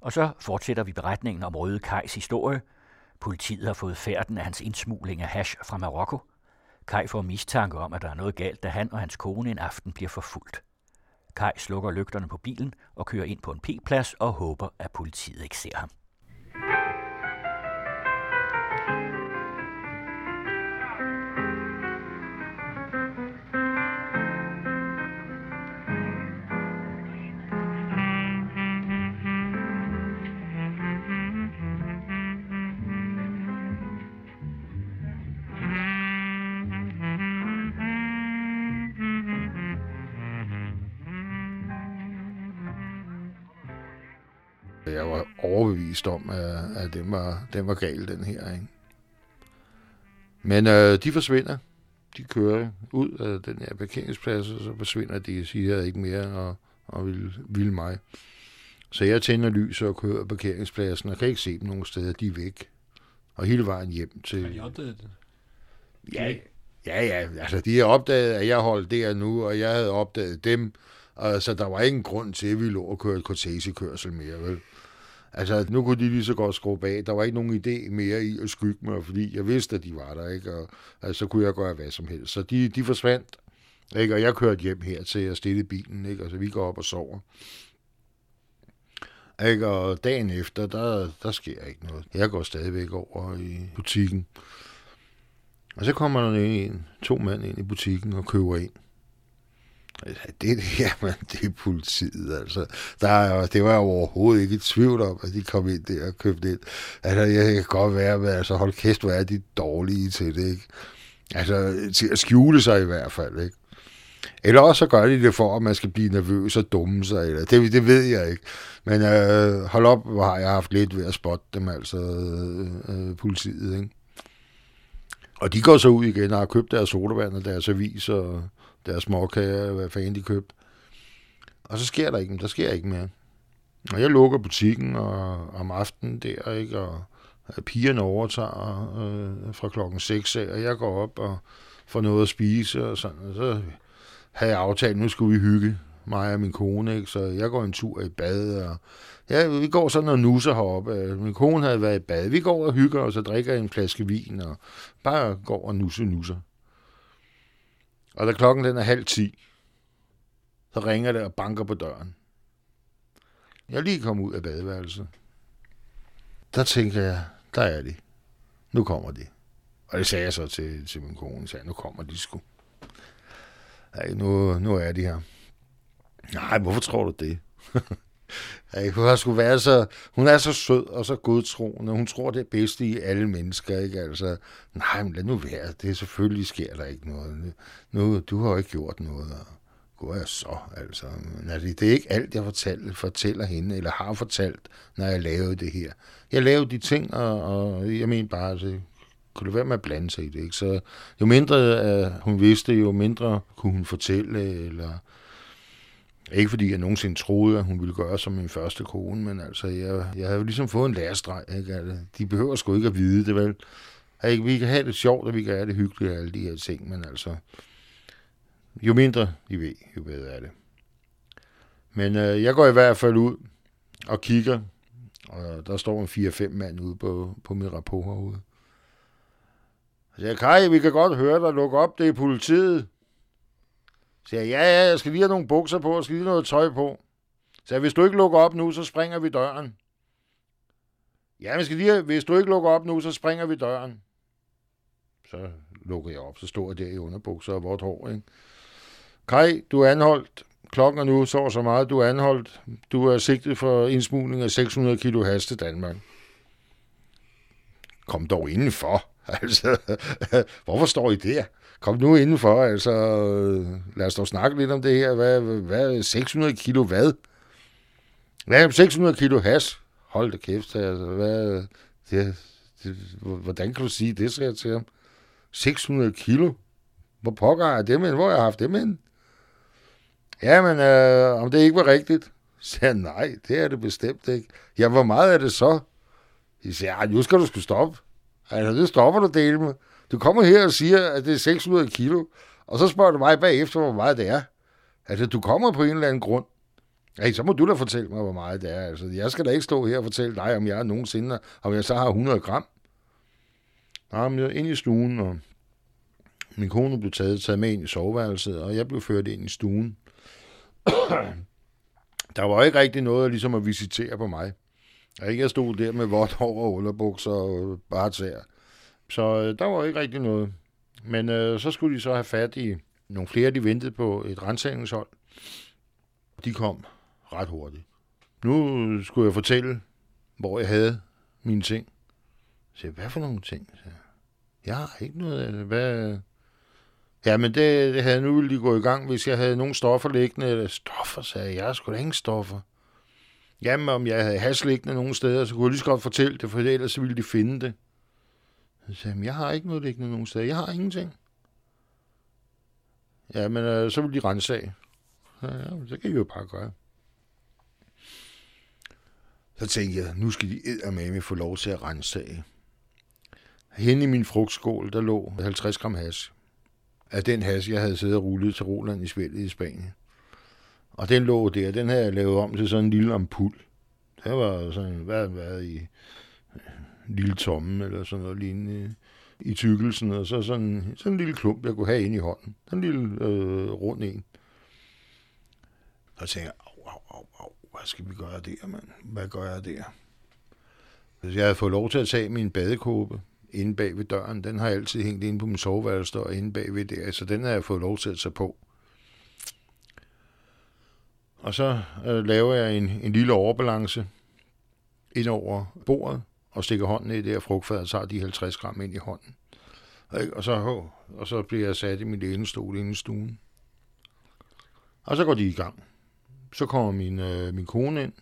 Og så fortsætter vi beretningen om Røde Kajs historie. Politiet har fået færden af hans indsmugling af hash fra Marokko. Kaj får mistanke om, at der er noget galt, da han og hans kone en aften bliver forfulgt. Kaj slukker lygterne på bilen og kører ind på en P-plads og håber, at politiet ikke ser ham. Overbevist om, at, at den, var, den var gal, den her. Ikke? Men øh, de forsvinder. De kører ud af den her parkeringsplads, og så forsvinder de og siger ikke mere og, og vil, vil mig. Så jeg tænder lys og kører parkeringspladsen og kan ikke se dem nogen steder. De er væk. Og hele vejen hjem til... Har de opdaget det? Ja, ja, ja. Altså, de har opdaget, at jeg holdt der nu, og jeg havde opdaget dem. Og, så der var ingen grund til, at vi lå og kørte kortagekørsel mere, vel? Altså, nu kunne de lige så godt skrue bag. Der var ikke nogen idé mere i at skygge mig, fordi jeg vidste, at de var der, ikke? Og altså, så kunne jeg gøre hvad som helst. Så de, de forsvandt, ikke? Og jeg kørte hjem her til at stille bilen, ikke? Og så vi går op og sover. Ikke? Og dagen efter, der, der sker ikke noget. Jeg går stadigvæk over i butikken. Og så kommer der en, to mænd ind i butikken og køber ind. Det, jamen, det er politiet, altså. Der er, det var jeg overhovedet ikke i tvivl om, at de kom ind der og købte ind. Altså, jeg kan godt være, men altså, hold kæft, hvor er de dårlige til det, ikke? Altså, til at skjule sig i hvert fald, ikke? Eller også så gør de det for, at man skal blive nervøs og dumme sig. Eller, det, det ved jeg ikke. Men øh, hold op, hvor har jeg haft lidt ved at spotte dem, altså øh, øh politiet, ikke? Og de går så ud igen og har købt deres sodavand og deres avis og deres småkager, hvad fanden de købte. Og så sker der ikke, der sker ikke mere. Og jeg lukker butikken og, om aftenen der, ikke? Og pigerne overtager øh, fra klokken 6 af, og jeg går op og får noget at spise og sådan. Og så havde jeg aftalt, nu skulle vi hygge, mig og min kone, ikke? så jeg går en tur i bad, og ja, vi går sådan og nusser heroppe. Min kone havde været i bad. Vi går og hygger os og drikker en flaske vin, og bare går og nusser nusser. Og da klokken den er halv ti, så ringer det og banker på døren. Jeg er lige kommet ud af badeværelset. Der tænker jeg, der er de. Nu kommer de. Og det sagde jeg så til, til min kone. Jeg sagde, nu kommer de sgu. Nej, nu, nu er de her. Nej, hvorfor tror du det? Ej, hun, har sgu været så, hun er så sød og så godtroende. Hun tror det er bedste i alle mennesker. Ikke? Altså, nej, men lad nu være. Det er selvfølgelig sker der ikke noget. Nu, du har jo ikke gjort noget. Og går jeg så, altså. Men altså, det er ikke alt, jeg fortæller, fortæller hende, eller har fortalt, når jeg lavede det her. Jeg lavede de ting, og, og jeg mener bare, altså, kunne det være med at blande sig i det. Ikke? Så jo mindre uh, hun vidste, jo mindre kunne hun fortælle, eller ikke fordi jeg nogensinde troede, at hun ville gøre som min første kone, men altså, jeg, jeg havde jo ligesom fået en lærestreg. Ikke? Altså, de behøver sgu ikke at vide det, vel? Ikke? Vi kan have det sjovt, og vi kan have det hyggeligt og alle de her ting, men altså, jo mindre I ved, jo bedre er det. Men øh, jeg går i hvert fald ud og kigger, og der står en 4-5 mand ude på, på mit rapport herude. Så jeg Kai, vi kan godt høre dig lukke op, det er politiet. Så jeg, ja, ja, jeg skal lige have nogle bukser på, og skal lige noget tøj på. Så jeg, hvis du ikke lukker op nu, så springer vi døren. Ja, men skal lige have, hvis du ikke lukker op nu, så springer vi døren. Så lukker jeg op, så står jeg der i underbukser og vort hår, ikke? Kaj, du er anholdt. Klokken er nu så så meget, du er anholdt. Du er sigtet for indsmugling af 600 kilo has til Danmark. Kom dog indenfor. Altså, hvorfor står I der? Kom nu indenfor, altså. Øh, lad os dog snakke lidt om det her. Hvad, hvad 600 kilo hvad? Hvad 600 kilo has? Hold da kæft, altså. Hvad, det, det, hvordan kan du sige det, sagde jeg til ham. 600 kilo? Hvor pokker er det med? Hvor har jeg haft det med? Jamen, øh, om det ikke var rigtigt? Så jeg, nej, det er det bestemt ikke. Ja, hvor meget er det så? Jeg siger, ja, nu skal du skulle stoppe. Altså, det stopper du dele med. Du kommer her og siger, at det er 600 kilo, og så spørger du mig bagefter, hvor meget det er. Altså, du kommer på en eller anden grund. Hey, så må du da fortælle mig, hvor meget det er. Altså, jeg skal da ikke stå her og fortælle dig, om jeg nogensinde, om jeg så har 100 gram. Jamen, jeg er inde i stuen, og min kone blev taget, taget med ind i soveværelset, og jeg blev ført ind i stuen. der var ikke rigtig noget ligesom at visitere på mig. Jeg ikke stod der med vådt over underbukser og bare tæer. Så øh, der var ikke rigtig noget. Men øh, så skulle de så have fat i nogle flere, de ventede på et rensagningshold. De kom ret hurtigt. Nu skulle jeg fortælle, hvor jeg havde mine ting. Så jeg, hvad for nogle ting? Så jeg har ikke noget. Hvad? Ja, men det, det havde nu ville de gå i gang, hvis jeg havde nogle stoffer liggende. Stoffer, sagde jeg. Jeg skulle da ingen stoffer. Jamen, om jeg havde has liggende nogle steder, så kunne jeg lige så godt fortælle det, for ellers så ville de finde det. Så sagde jeg, jeg har ikke noget liggende nogen steder. Jeg har ingenting. Ja, men øh, så vil de rense af. Ja, ja, det kan I jo bare gøre. Så tænkte jeg, nu skal de eddermame få lov til at rense af. Henne i min frugtskål, der lå 50 gram hash. Af den hash, jeg havde siddet og rullet til Roland i spillet i Spanien. Og den lå der, den havde jeg lavet om til sådan en lille ampul. Det var sådan, hvad hvad i lille tomme, eller sådan noget lignende i tykkelsen, og så sådan, sådan en lille klump, jeg kunne have ind i hånden. Sådan en lille øh, rund en. Og så tænkte jeg, au, au, au, au, hvad skal vi gøre der, mand? Hvad gør jeg der? Hvis jeg havde fået lov til at tage min badekåbe inde bag ved døren, den har jeg altid hængt inde på min soveværelse og inde bag ved der, så den har jeg fået lov til at tage på. Og så øh, laver jeg en, en lille overbalance ind over bordet, og stikker hånden i det her frugtfad og tager de 50 gram ind i hånden. Og så, og så bliver jeg sat i min lænestol inde i stuen. Og så går de i gang. Så kommer min, øh, min kone ind.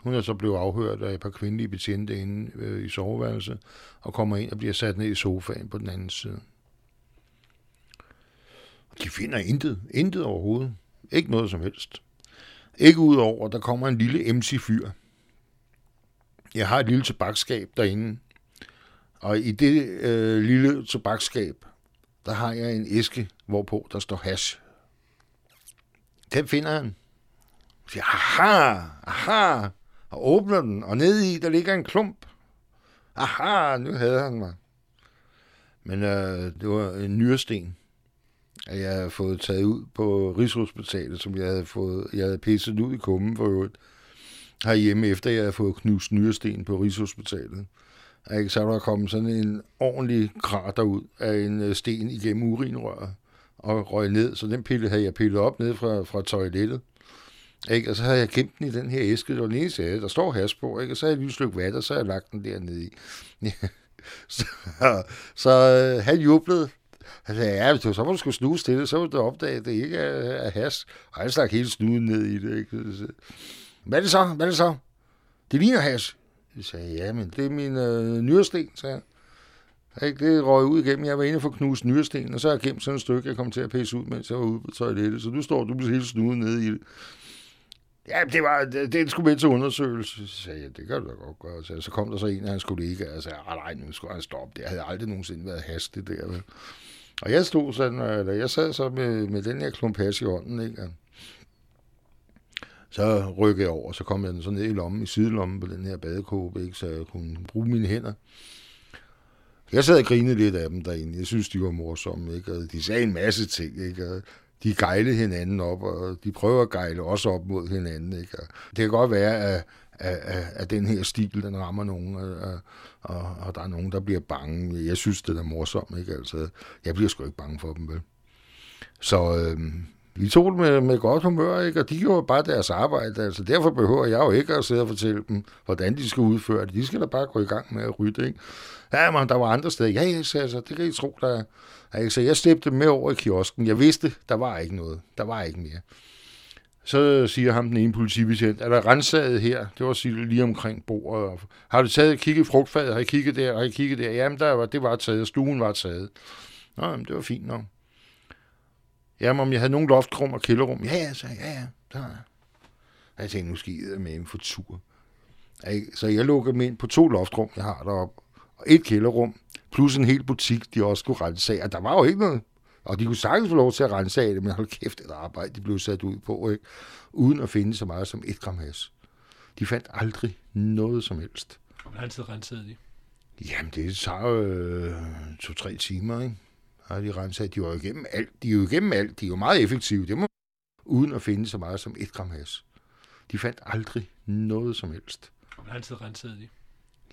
Hun er så blevet afhørt af et par kvindelige betjente inde øh, i soveværelset, og kommer ind og bliver sat ned i sofaen på den anden side. De finder intet. Intet overhovedet. Ikke noget som helst. Ikke udover, at der kommer en lille MC-fyr. Jeg har et lille tobaksskab derinde, og i det øh, lille tobaksskab, der har jeg en æske, hvorpå der står hash. Den finder han. Jeg siger, aha, aha, og åbner den, og ned i, der ligger en klump. Aha, nu havde han mig. Men øh, det var en nyresten at jeg havde fået taget ud på Rigshospitalet, som jeg havde fået, jeg havde pisset ud i kummen for øvrigt, herhjemme, efter jeg havde fået knust nyresten på Rigshospitalet. Ikke? Så der kommet sådan en ordentlig krater ud af en øh, sten igennem urinrøret og røg ned, så den pille havde jeg pillet op ned fra, fra toilettet. Ikke? Og så havde jeg gemt den i den her æske, der var den eneste, der står has på, ikke? og så havde jeg lige et vand, og så havde jeg lagt den dernede i. så så øh, han jublede, han sagde, ja, hvis du, så må du skulle snuse til det, så vil du opdage, at det ikke er, er has. Og han stak hele snuden ned i det. Ikke? Hvad er det så? Hvad er det så? Det ligner has. Jeg sagde, ja, men det er min øh, nyresten, sagde jeg. Ikke? Det røg ud igennem. Jeg var inde for knuse nyresten, og så har jeg gemt sådan et stykke, jeg kom til at pisse ud, mens jeg var ude på toilettet. Så du står du bliver helt snudet nede i det. Ja, det, var, det, det skulle med til undersøgelse. Så sagde jeg, det kan du da godt gøre. Så, så kom der så en af hans kollegaer og sagde, ah, nej, nu skulle han stoppe. Det havde aldrig nogensinde været hastig der. Vel? Og jeg stod sådan, øh, eller jeg sad så med, med den her klump i hånden, ikke? Så rykkede jeg over, så kom jeg den så ned i lommen, i sidelommen på den her badekåbe, ikke? så jeg kunne bruge mine hænder. Jeg sad og grinede lidt af dem derinde. Jeg synes, de var morsomme, ikke? Og de sagde en masse ting, ikke? Og de gejlede hinanden op, og de prøver at gejle også op mod hinanden, ikke? Og det kan godt være, at at, at, at den her stil, den rammer nogen, og, og, og der er nogen, der bliver bange. Jeg synes, det er morsomt, ikke? Altså, jeg bliver sgu ikke bange for dem, vel? Så øh, de tog det med, med godt humør, ikke? og de gjorde bare deres arbejde. Altså, derfor behøver jeg jo ikke at sidde og fortælle dem, hvordan de skal udføre det. De skal da bare gå i gang med at rydde. Ikke? Ja, men der var andre steder. Ja, jeg sagde så, det kan I tro, der er. Så jeg slæbte med over i kiosken. Jeg vidste, der var ikke noget. Der var ikke mere. Så siger ham den ene politibetjent, er der rensaget her? Det var lige omkring bordet. Har du taget kigget i frugtfaget? Har I kigget der? Har I kigget der? Jamen, der var, det var taget. Stuen var taget. Nå, jamen, det var fint nok. Jamen, om jeg havde nogen loftrum og kælderrum? Ja, ja, så, ja, ja. Der. Jeg tænkte, nu skal I med en for tur. Så jeg lukkede mig ind på to loftrum, jeg har deroppe, og et kælderrum, plus en hel butik, de også skulle rense af. Og der var jo ikke noget. Og de kunne sagtens få lov til at rense af det, men hold kæft, et arbejde, de blev sat ud på, ikke? uden at finde så meget som et gram has. De fandt aldrig noget som helst. Og hvordan tid rensede de? Jamen, det tager øh, to-tre timer, ikke? Har de renset. De var jo igennem alt. De er jo igennem alt. De er jo meget effektive. Det må uden at finde så meget som et gram has. De fandt aldrig noget som helst. Og hvordan tid rensede de?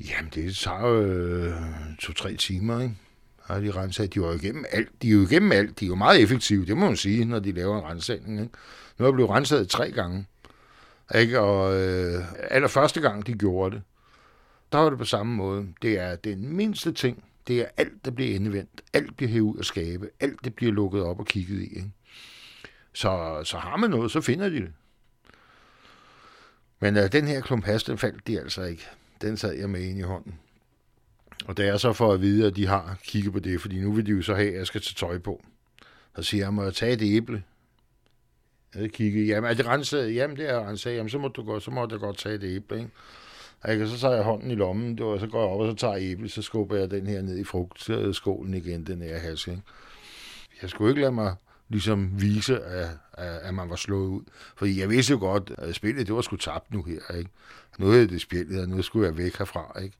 Jamen, det tager øh, to-tre timer, ikke? Har de renset. De var jo igennem alt. De er jo igennem alt. De er jo meget effektive, det må man sige, når de laver en rensning, ikke? Nu er jeg blevet renset tre gange. Ikke? Og øh, allerførste gang, de gjorde det, der var det på samme måde. Det er den mindste ting. Det er alt, der bliver endevendt. Alt bliver hævet ud af skabe. Alt, det bliver lukket op og kigget i. Ikke? Så, så har man noget, så finder de det. Men øh, den her klump has, den faldt de altså ikke. Den sad jeg med ind i hånden. Og det er så for at vide, at de har kigget på det, fordi nu vil de jo så have, at jeg skal tage tøj på. Så siger jeg, må jeg tage et æble? Jeg kigger, jamen er det renset? Jamen det er renset. Jamen så må du godt, så må du godt tage et æble, ikke? Og så tager jeg hånden i lommen, det var, så går jeg op, og så tager jeg æble, så skubber jeg den her ned i frugtskålen igen, den her haske. ikke? Jeg skulle ikke lade mig ligesom vise, at, at, man var slået ud. Fordi jeg vidste jo godt, at spillet, det var sgu tabt nu her, ikke? Nu havde det spillet, og nu skulle jeg væk herfra, ikke?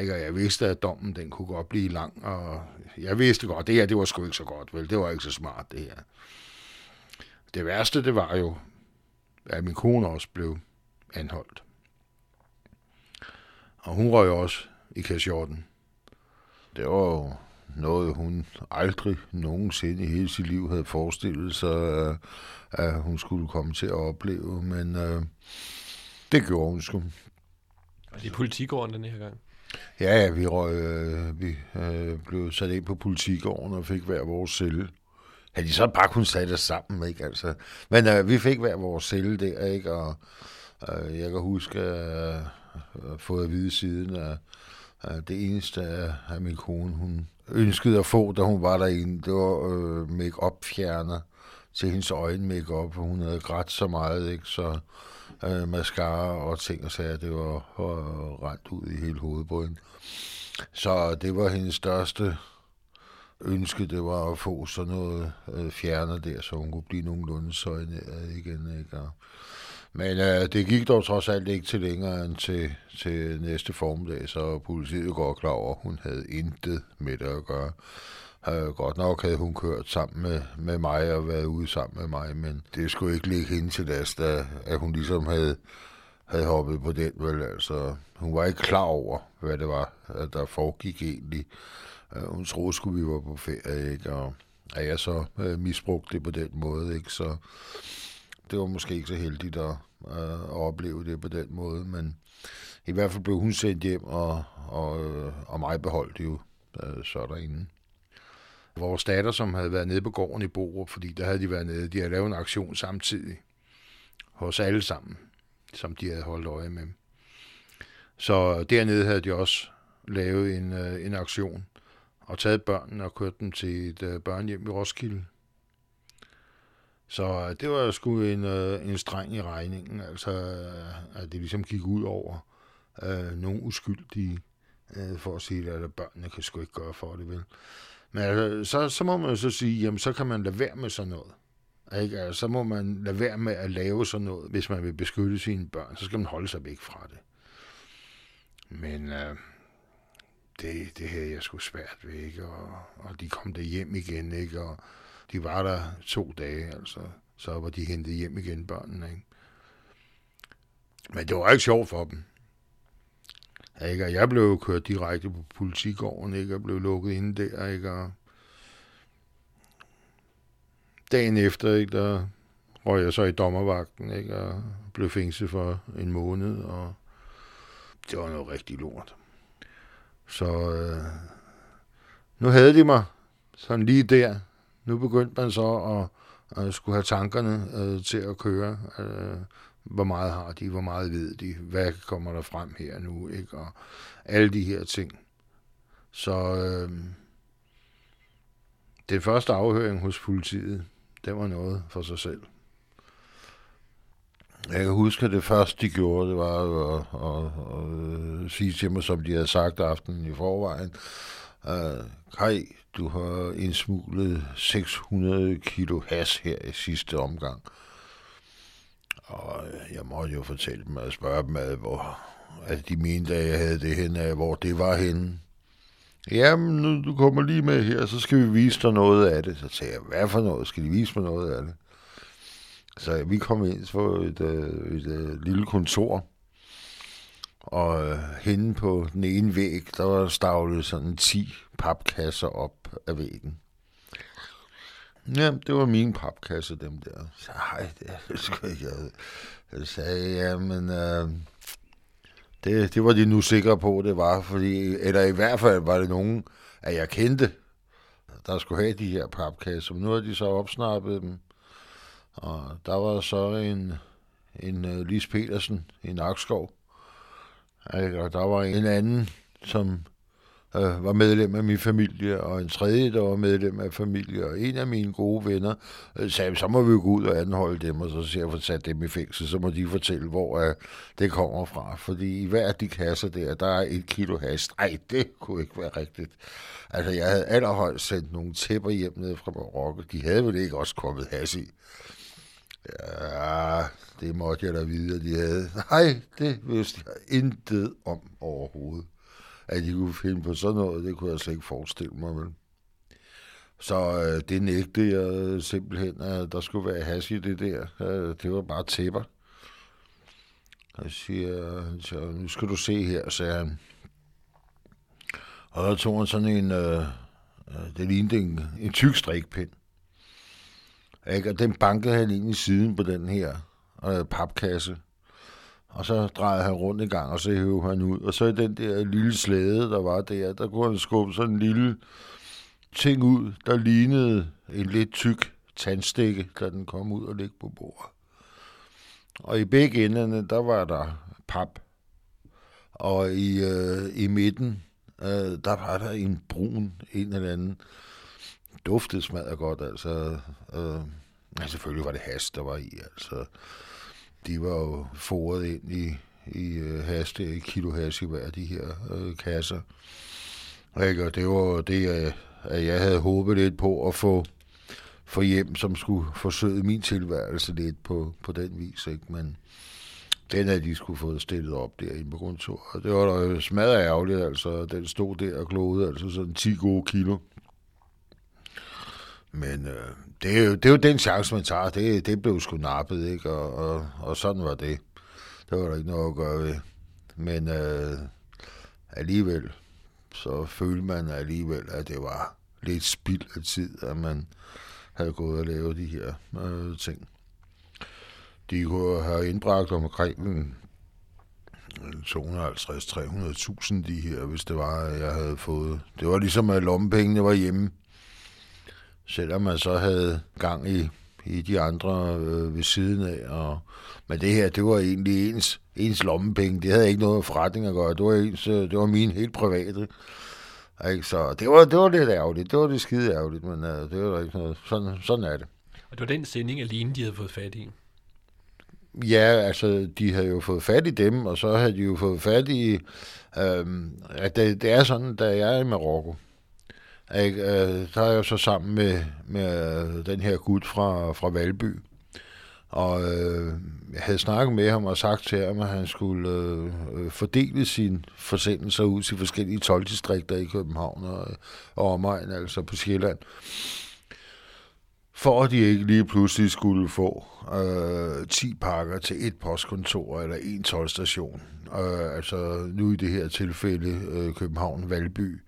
Ikke? Og jeg vidste, at dommen den kunne godt blive lang, og jeg vidste godt, det her, det var sgu ikke så godt, vel? Det var ikke så smart, det her. Det værste, det var jo, at min kone også blev anholdt. Og hun røg også i kasjorten. Det var jo noget, hun aldrig nogensinde i hele sit liv havde forestillet sig, at hun skulle komme til at opleve. Men øh, det gjorde hun sgu. Og det er politigården den her gang? Ja, ja, vi, røg, øh, vi øh, blev sat ind på politigården og fik hver vores celle. Ja, de så bare kunne sætte os sammen, ikke? Altså, men øh, vi fik hver vores celle der, ikke? Og øh, jeg kan huske, øh, fået at vide siden, at, at det eneste af min kone, hun ønskede at få, da hun var derinde, det var øh, make-up fjerner til hendes øjne make-up, hun havde grædt så meget, ikke? Så øh, mascara og ting og sager, det var, var rent ud i hele hovedbunden. Så det var hendes største ønske, det var at få sådan noget øh, fjerner der, så hun kunne blive nogenlunde søjneret igen. Ikke? Og, men øh, det gik dog trods alt ikke til længere end til, til næste formiddag, så politiet går klar over, at hun havde intet med det at gøre. Øh, godt nok havde hun kørt sammen med, med mig og været ude sammen med mig, men det skulle ikke ligge hende til last, at, at hun ligesom havde, havde hoppet på den. Vel? Altså, hun var ikke klar over, hvad det var, at der foregik egentlig. Øh, hun troede skulle vi var på ferie, ikke? og at jeg så øh, misbrugte det på den måde. Ikke? Så det var måske ikke så heldigt at, øh, at opleve det på den måde, men i hvert fald blev hun sendt hjem, og, og, øh, og mig beholdt jo øh, så derinde. Vores datter, som havde været nede på gården i Borup, fordi der havde de været nede, de havde lavet en aktion samtidig hos alle sammen, som de havde holdt øje med. Så dernede havde de også lavet en, øh, en aktion og taget børnene og kørt dem til et øh, børnehjem i Roskilde. Så øh, det var sgu en, øh, en streng i regningen, altså øh, at det ligesom gik ud over øh, nogle uskyldige, øh, for at sige det, eller børnene kan sgu ikke gøre for det, vel. Men altså, så, så må man jo så sige, jamen så kan man lade være med sådan noget. Ikke? Altså, så må man lade være med at lave sådan noget, hvis man vil beskytte sine børn. Så skal man holde sig væk fra det. Men øh, det, det her jeg sgu svært ved, ikke? Og, og de kom der hjem igen, ikke? Og de var der to dage, altså. Så var de hentet hjem igen, børnene, ikke? Men det var ikke sjovt for dem. Ikke? Og jeg blev kørt direkte på politigården, ikke? og blev lukket inde der, ikke? Og dagen efter, ikke, der røg jeg så i dommervagten, ikke? og blev fængslet for en måned, og det var noget rigtig lort. Så øh, nu havde de mig sådan lige der. Nu begyndte man så at, at skulle have tankerne øh, til at køre. Øh, hvor meget har de, hvor meget ved de, hvad kommer der frem her nu, ikke? og alle de her ting. Så øh, den første afhøring hos politiet, det var noget for sig selv. Jeg kan huske, at det første, de gjorde, det var at, at, at, at sige til mig, som de havde sagt aftenen i forvejen, uh, Kai, du har indsmuglet 600 kilo has her i sidste omgang. Og øh, jeg måtte jo fortælle dem og spørge dem, ad, hvor at de mente, at jeg havde det henne, hvor det var henne. Jamen, nu du kommer lige med her, så skal vi vise dig noget af det. Så sagde jeg, hvad for noget? Skal de vise mig noget af det? Så vi kom ind på et, øh, et, et, et lille kontor, og øh, henne på den ene væg, der var stavlet sådan 10 papkasser op af væggen. Ja, det var min papkasse, dem der. Så hej, det er sgu ikke. Jeg sagde, ja, men øh, det, det var de nu sikre på, det var, fordi, eller i hvert fald var det nogen, at jeg kendte, der skulle have de her papkasser. Men nu har de så opsnappet dem. Og der var så en, en uh, Lis Petersen i Nakskov. Og der var en anden, som øh, var medlem af min familie, og en tredje, der var medlem af familie, og en af mine gode venner øh, sagde, så må vi jo gå ud og anholde dem, og så siger jeg, få sat dem i fængsel, så må de fortælle, hvor øh, det kommer fra. Fordi i hver af de kasser der, der er et kilo hast. Ej, det kunne ikke være rigtigt. Altså, jeg havde allerhøjst sendt nogle tæpper hjem ned fra Marokko. De havde vel ikke også kommet has i. Ja, det måtte jeg da vide, at de havde. Nej, det vidste jeg intet om overhovedet at de kunne finde på sådan noget, det kunne jeg slet ikke forestille mig, vel. Så øh, det nægte jeg simpelthen, at der skulle være hash i det der. Øh, det var bare tæpper. Jeg siger, så nu skal du se her, sagde han. Og der tog han sådan en, øh, øh det lignede en, en tyk strikpind. Ikke? Og den bankede han ind i siden på den her øh, papkasse. Og så drejede han rundt en gang, og så hævde han ud. Og så i den der lille slæde, der var der, der kunne han skubbe sådan en lille ting ud, der lignede en lidt tyk tandstikke, da den kom ud og ligge på bordet. Og i begge enderne, der var der pap. Og i, øh, i midten, øh, der var der en brun, en eller anden. Duftede smadret godt, altså. Øh, ja, selvfølgelig var det has, der var i, altså de var jo foret ind i, i øh, has, det er kilo has i hver de her øh, kasser. Ikke? Og det var det, at, at jeg havde håbet lidt på at få, få hjem, som skulle forsøge min tilværelse lidt på, på den vis. Ikke? Men den havde de skulle få stillet op derinde på grundtur. Og det var da smadret ærgerligt, altså. Den stod der og glodede, altså sådan 10 gode kilo. Men øh, det, er jo, det er jo den chance, man tager. Det, det blev sgu nappet, ikke? Og, og, og sådan var det. Det var der ikke noget at gøre ved. Men øh, alligevel, så følte man alligevel, at det var lidt spild af tid, at man havde gået og lavet de her øh, ting. De kunne have indbragt omkring 250-300.000 de her, hvis det var, jeg havde fået. Det var ligesom, at lommepengene var hjemme selvom man så havde gang i, i de andre øh, ved siden af. Og, men det her, det var egentlig ens, ens lommepenge. Det havde ikke noget med forretning at gøre. Det var, ens, øh, det var min helt private. Ikke? Så det var, det var lidt ærgerligt. Det var lidt skide ærgerligt, men uh, det var der ikke noget. Sådan, sådan er det. Og det var den sending alene, de havde fået fat i? Ja, altså, de havde jo fået fat i dem, og så havde de jo fået fat i, øhm, at det, det er sådan, da jeg er i Marokko, ikke? Øh, der er jeg så sammen med, med øh, den her gut fra, fra Valby. Og øh, jeg havde snakket med ham og sagt til ham, at han skulle øh, øh fordele sine forsendelser ud til forskellige 12 distrikter i København og, øh, og omegn, altså på Sjælland. For at de ikke lige pludselig skulle få øh, 10 pakker til et postkontor eller en tolvstation. Øh, altså nu i det her tilfælde øh, København-Valby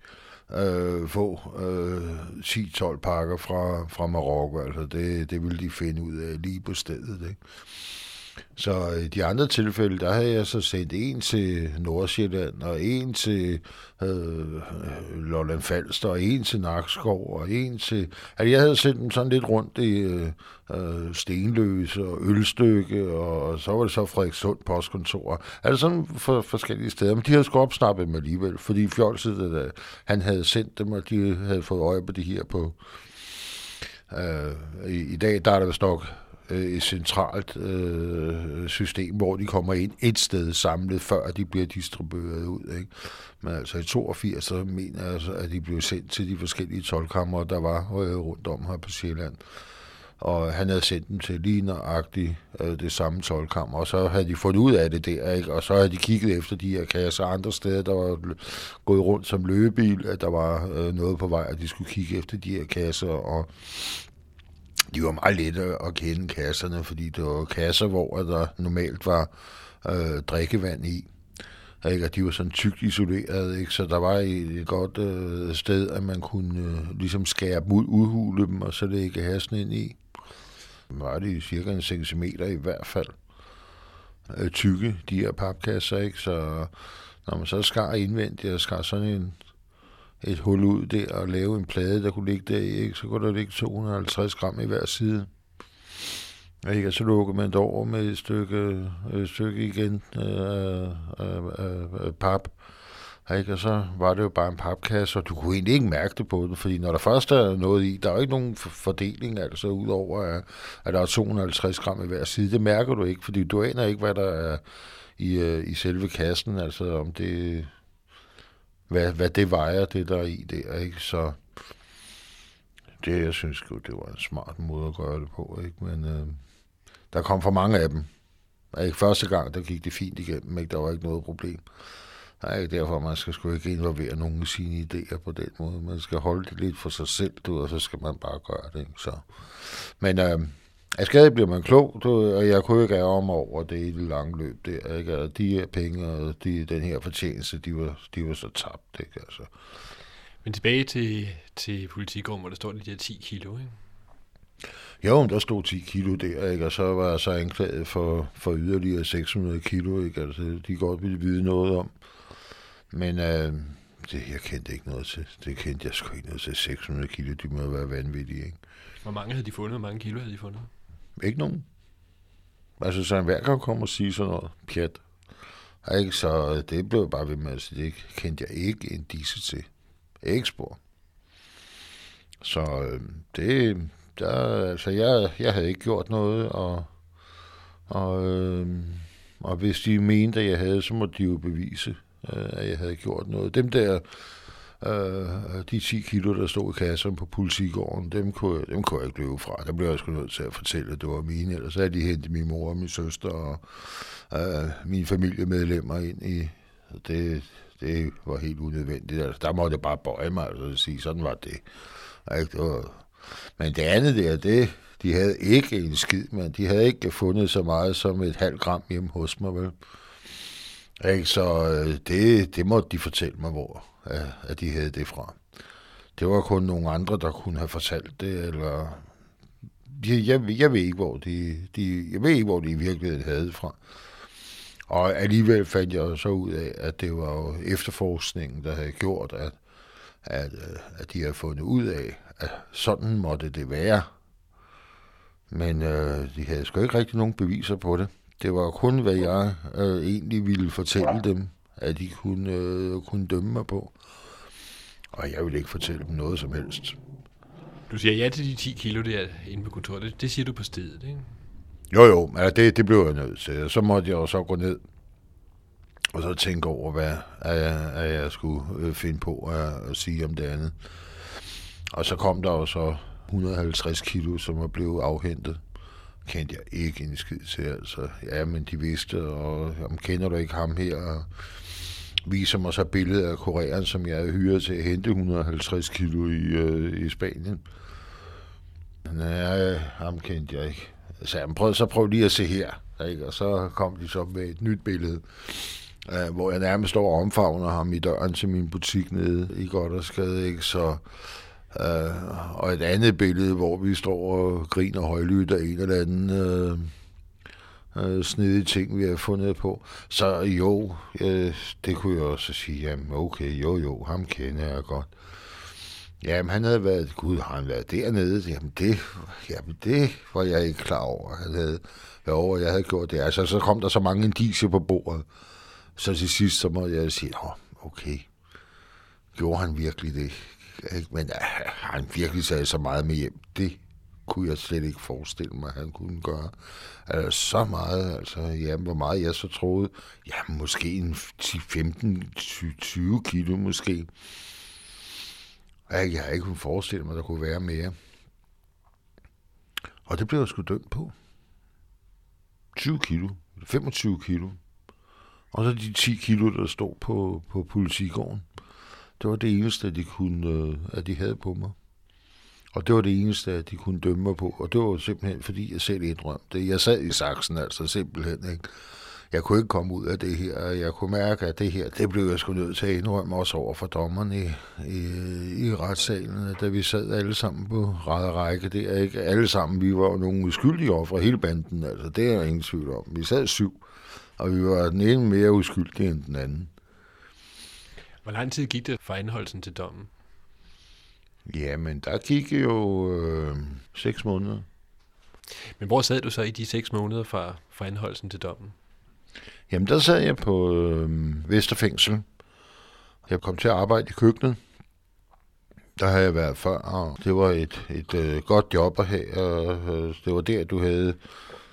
øh, få øh, 10-12 pakker fra, fra Marokko. Altså det, det ville de finde ud af lige på stedet. Ikke? Så i de andre tilfælde, der havde jeg så sendt en til Nordsjælland, og en til øh, øh, Lolland Falster, og en til Nakskov, og en til... Altså, jeg havde sendt dem sådan lidt rundt i øh, øh Stenløse og Ølstykke, og så var det så Frederikssund postkontor. Altså sådan for forskellige steder, men de havde sgu opsnappet dem alligevel, fordi fjolset, at han havde sendt dem, og de havde fået øje på det her på... Øh, i, I dag, der er der vist nok øh, et centralt øh, system, hvor de kommer ind et sted samlet, før de bliver distribueret ud. Ikke? Men altså i 82, så mener jeg, altså, at de blev sendt til de forskellige tolkammer, der var øh, rundt om her på Sjælland. Og han havde sendt dem til lige nøjagtigt øh, det samme tolkammer, og så havde de fundet ud af det der, ikke? og så havde de kigget efter de her kasser andre steder, der var gået rundt som løbebil, at der var øh, noget på vej, at de skulle kigge efter de her kasser, og de var meget lette at kende kasserne, fordi det var kasser, hvor der normalt var øh, drikkevand i. Ikke? Og de var sådan tykt isoleret, ikke? så der var et godt øh, sted, at man kunne øh, ligesom skære dem ud, udhule dem, og så lægge hassen ind i. Var det cirka en centimeter i hvert fald øh, tykke, de her papkasser, ikke? så når man så skar indvendigt og skar sådan en et hul ud der og lave en plade, der kunne ligge der i, ikke? så kunne der ligge 250 gram i hver side. Ikke? Og så lukker man det over med et stykke, et stykke igen øh, øh, øh, øh, pap. Ikke? Og så var det jo bare en papkasse, og du kunne egentlig ikke mærke det på den, fordi når der først er noget i, der er jo ikke nogen fordeling, altså udover at, at der er 250 gram i hver side. Det mærker du ikke, fordi du aner ikke, hvad der er i, øh, i selve kassen, altså om det hvad, hvad det vejer, det der er i der, ikke? Så det, jeg synes jo, det var en smart måde at gøre det på, ikke? Men øh, der kom for mange af dem. Ikke? Første gang, der gik det fint igennem, ikke? Der var ikke noget problem. Nej, derfor, man skal sgu ikke involvere nogen i sine idéer på den måde. Man skal holde det lidt for sig selv, du, og så skal man bare gøre det. Ikke? Så. Men øh, af skade bliver man klog, og jeg kunne ikke ære mig over det i det lange løb der, ikke? Og de her penge og de, den her fortjeneste, de var, de var så tabt, ikke? Altså. Men tilbage til, til politigården, hvor der står de der 10 kilo, ikke? Jo, der stod 10 kilo der, ikke? og så var jeg så anklaget for, for yderligere 600 kilo. Ikke? Altså, de godt ville vide noget om. Men øh, det, jeg kendte ikke noget til. Det kendte jeg sgu ikke noget til. 600 kilo, de må være vanvittige. Ikke? Hvor mange havde de fundet? Hvor mange kilo havde de fundet? Ikke nogen. Altså, så en hver gang og sige sådan noget pjat. Ikke? Så øh, det blev bare ved med at sige, det kendte jeg ikke en disse til. Ikke spor. Så øh, det, der, altså jeg, jeg havde ikke gjort noget, og, og, øh, og hvis de mente, at jeg havde, så må de jo bevise, øh, at jeg havde gjort noget. Dem der Øh, de 10 kilo, der stod i kassen på politigården, dem kunne, dem kunne jeg ikke løbe fra. Der blev jeg sgu nødt til at fortælle, at det var mine. Ellers havde de hentet min mor og min søster og øh, mine familiemedlemmer ind i... Det, det var helt unødvendigt. Altså, der måtte jeg bare bøje mig altså, og sige, sådan var det. Ikke? det var... Men det andet der, det, de havde ikke en skid, men de havde ikke fundet så meget som et halvt gram hjemme hos mig, vel? Ikke? Så øh, det, det måtte de fortælle mig, hvor at de havde det fra. Det var kun nogle andre, der kunne have fortalt det, eller... Jeg, jeg, jeg ved ikke, hvor de, de, jeg ved ikke, hvor de i virkeligheden havde det fra. Og alligevel fandt jeg så ud af, at det var jo efterforskningen, der havde gjort, at, at, øh, at de havde fundet ud af, at sådan måtte det være. Men øh, de havde sgu ikke rigtig nogen beviser på det. Det var kun, hvad jeg øh, egentlig ville fortælle dem, at de kunne, øh, kunne dømme mig på. Og jeg vil ikke fortælle dem noget som helst. Du siger ja til de 10 kilo der inde på kontoret. Det, det siger du på stedet, ikke? Jo, jo. Ja, det, det blev jeg nødt til. Så måtte jeg jo så gå ned og så tænke over, hvad at jeg, at jeg skulle øh, finde på at, at sige om det andet. Og så kom der jo så 150 kilo, som var blevet afhentet. Kendte jeg ikke en skid til, altså. Ja, men de vidste, og om kender du ikke ham her, og Ligesom viser mig så billedet af Korean, som jeg er hyret til at hente 150 kilo i, øh, i Spanien. Nej, øh, ham kendte jeg ikke. Altså, så jeg prøvede så prøv lige at se her. Ikke? Og så kom de så med et nyt billede, øh, hvor jeg nærmest står og omfavner ham i døren til min butik nede i Goddersgade. Ikke? Så, øh, og et andet billede, hvor vi står og griner højlydt af en eller anden... Øh, øh, snedige ting, vi har fundet på. Så jo, øh, det kunne jeg også sige, jamen okay, jo jo, ham kender jeg godt. Jamen, han havde været, gud, har han været dernede? Jamen, det, jamen, det var jeg ikke klar over. Han havde, jo, jeg havde gjort det. Altså, så kom der så mange indiser på bordet. Så til sidst, så må jeg sige, nå, okay, gjorde han virkelig det? Men øh, har han virkelig taget så meget med hjem? Det kunne jeg slet ikke forestille mig, at han kunne gøre. Altså så meget, altså ja, hvor meget jeg så troede, ja, måske en 10, 15, 20 kilo måske. Jeg, jeg har ikke kunnet forestille mig, at der kunne være mere. Og det blev jeg sgu dømt på. 20 kilo, 25 kilo. Og så de 10 kilo, der stod på, på politigården. Det var det eneste, de kunne, øh, at de havde på mig. Og det var det eneste, de kunne dømme mig på. Og det var simpelthen, fordi jeg selv indrømte det. Jeg sad i saksen altså simpelthen. Ikke? Jeg kunne ikke komme ud af det her. Jeg kunne mærke, at det her, det blev jeg sgu nødt til at indrømme også over for dommerne i, i, i retssalen, da vi sad alle sammen på ræd række. Det er ikke alle sammen. Vi var nogle uskyldige ofre, hele banden. Altså, det er jeg ingen tvivl om. Vi sad syv, og vi var den ene mere uskyldige end den anden. Hvor lang tid gik det fra anholdelsen til dommen? Jamen, der gik jo øh, seks måneder. Men hvor sad du så i de seks måneder fra, fra anholdelsen til dommen? Jamen, der sad jeg på øh, Vesterfængsel. Jeg kom til at arbejde i køkkenet. Der har jeg været før, og det var et, et øh, godt job at have. Og, øh, det var der, du havde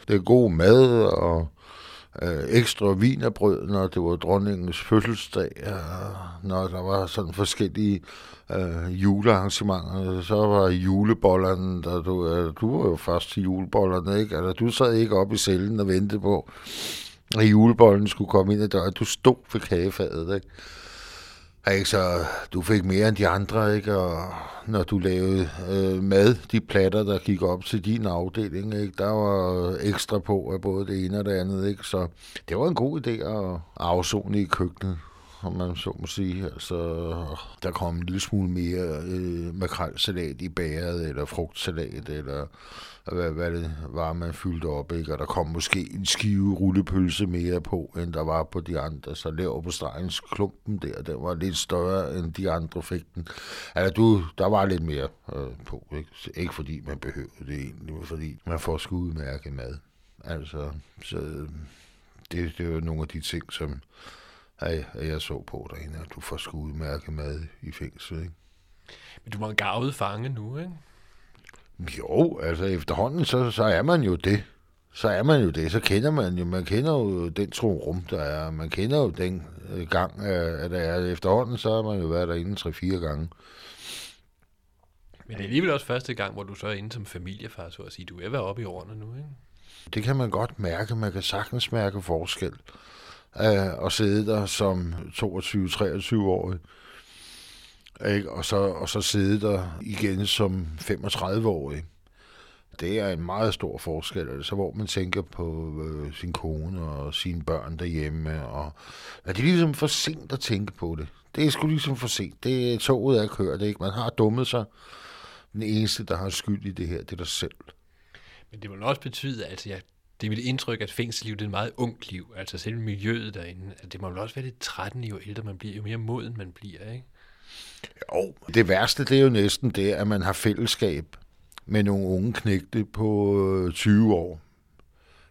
det god mad og øh, ekstra vinerbrød, når det var dronningens fødselsdag, og når der var sådan forskellige øh, julearrangementer, så var julebollerne, der du, øh, du var jo først til julebollerne, ikke? Altså, du sad ikke op i cellen og ventede på, at julebollen skulle komme ind ad døren. Du stod ved kagefadet, ikke? Altså, du fik mere end de andre, ikke? Og når du lavede øh, mad, de platter, der gik op til din afdeling, ikke? Der var ekstra på af både det ene og det andet, ikke? Så det var en god idé at afzone i køkkenet, om man så må sige. Altså, der kom en lille smule mere øh, makrelsalat i bæret, eller frugtsalat, eller hvad, hvad det var, man fyldte op, ikke? Og der kom måske en skive rullepølse mere på, end der var på de andre. Så lav på stregens klumpen der, den var lidt større, end de andre fik den. Altså, du, der var lidt mere øh, på, ikke? Ikke fordi man behøvede det egentlig, men fordi man får sgu udmærke mad. Altså, så øh, det, det var nogle af de ting, som jeg, jeg så på derinde, at du får sgu udmærke mad i fængsel, ikke? Men du var en gavet fange nu, ikke? Jo, altså efterhånden, så, så er man jo det. Så er man jo det. Så kender man jo, man kender jo den rum, der er. Man kender jo den øh, gang, at der er. Efterhånden, så har man jo været derinde tre-fire gange. Men det er alligevel også første gang, hvor du så er inde som familiefar, så at sige. Du er ved oppe i årene nu, ikke? Det kan man godt mærke. Man kan sagtens mærke forskel. Uh, at sidde der som 22-23-årig. Ikke? Og, så, og så sidde der igen som 35-årig. Det er en meget stor forskel, altså hvor man tænker på øh, sin kone og sine børn derhjemme. Og, er det ligesom for sent at tænke på det. Det er sgu ligesom for sent. Det er toget er kørt, ikke? Man har dummet sig. Den eneste, der har skyld i det her, det er dig selv. Men det vil også betyde, altså jeg, det mit indtryk, at fængselsliv det er et meget ungt liv. Altså selv miljøet derinde. Altså, det må vel også være lidt trættende, jo ældre man bliver, jo mere moden man bliver, ikke? Jo, det værste det er jo næsten det, at man har fællesskab med nogle unge knægte på øh, 20 år,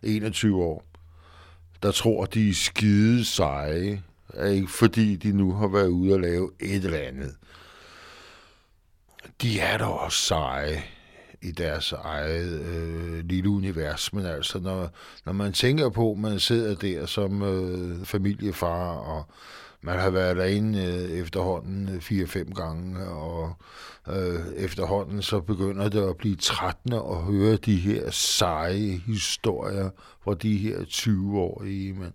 21 år, der tror, de er skide seje, ikke? fordi de nu har været ude og lave et eller andet. De er da også seje i deres eget øh, lille univers, men altså, når, når man tænker på, at man sidder der som øh, familiefar og man har været derinde øh, efterhånden øh, fire-fem gange, og øh, efterhånden så begynder det at blive trættende at høre de her seje historier fra de her 20-årige mænd.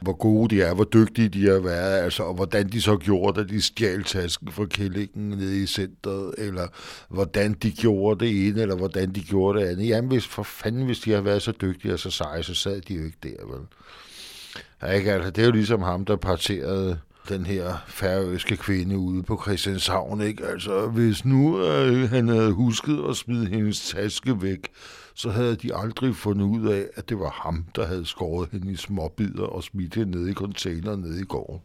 Hvor gode de er, hvor dygtige de har været, altså, og hvordan de så gjorde det, de stjal tasken fra kællingen nede i centret, eller hvordan de gjorde det ene, eller hvordan de gjorde det andet. Jamen, hvis, for fanden, hvis de har været så dygtige og så seje, så sad de jo ikke der, vel? Ikke? Altså, det er jo ligesom ham, der parterede den her færøske kvinde ude på Christianshavn. Ikke? Altså, hvis nu øh, han havde husket at smide hendes taske væk, så havde de aldrig fundet ud af, at det var ham, der havde skåret hende i småbider og smidt hende ned i containeren nede i gården.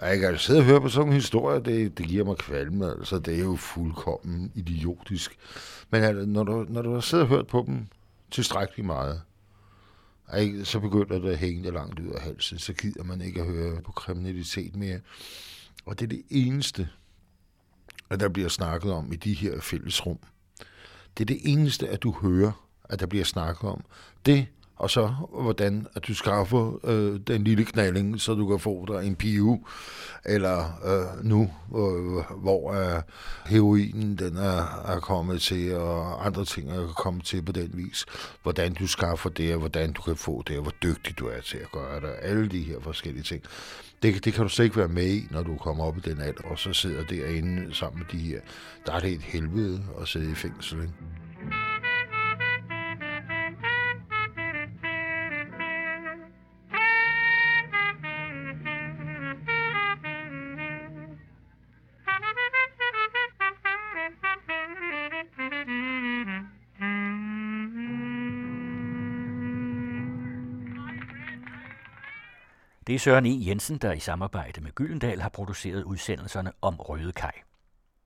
Jeg kan altså, sidde og høre på sådan en historie, det, det giver mig kvalme, altså det er jo fuldkommen idiotisk. Men altså, når, du, når du har siddet og hørt på dem tilstrækkeligt meget, ikke? så begynder det at hænge langt ud af halsen, så gider man ikke at høre på kriminalitet mere. Og det er det eneste, at der bliver snakket om i de her fællesrum. Det er det eneste, at du hører, at der bliver snakket om. Det, og så hvordan at du skaffer øh, den lille knalling, så du kan få dig en piu, eller øh, nu, øh, hvor øh, heroinen den er, er kommet til, og andre ting er kommet til på den vis. Hvordan du skaffer det, og hvordan du kan få det, og hvor dygtig du er til at gøre det, alle de her forskellige ting. Det, det kan du slet ikke være med i, når du kommer op i den alder, og så sidder derinde sammen med de her. Der er det et helvede at sidde i fængsel, ikke? Det er Søren E. Jensen, der i samarbejde med Gyldendal har produceret udsendelserne om Røde Kaj.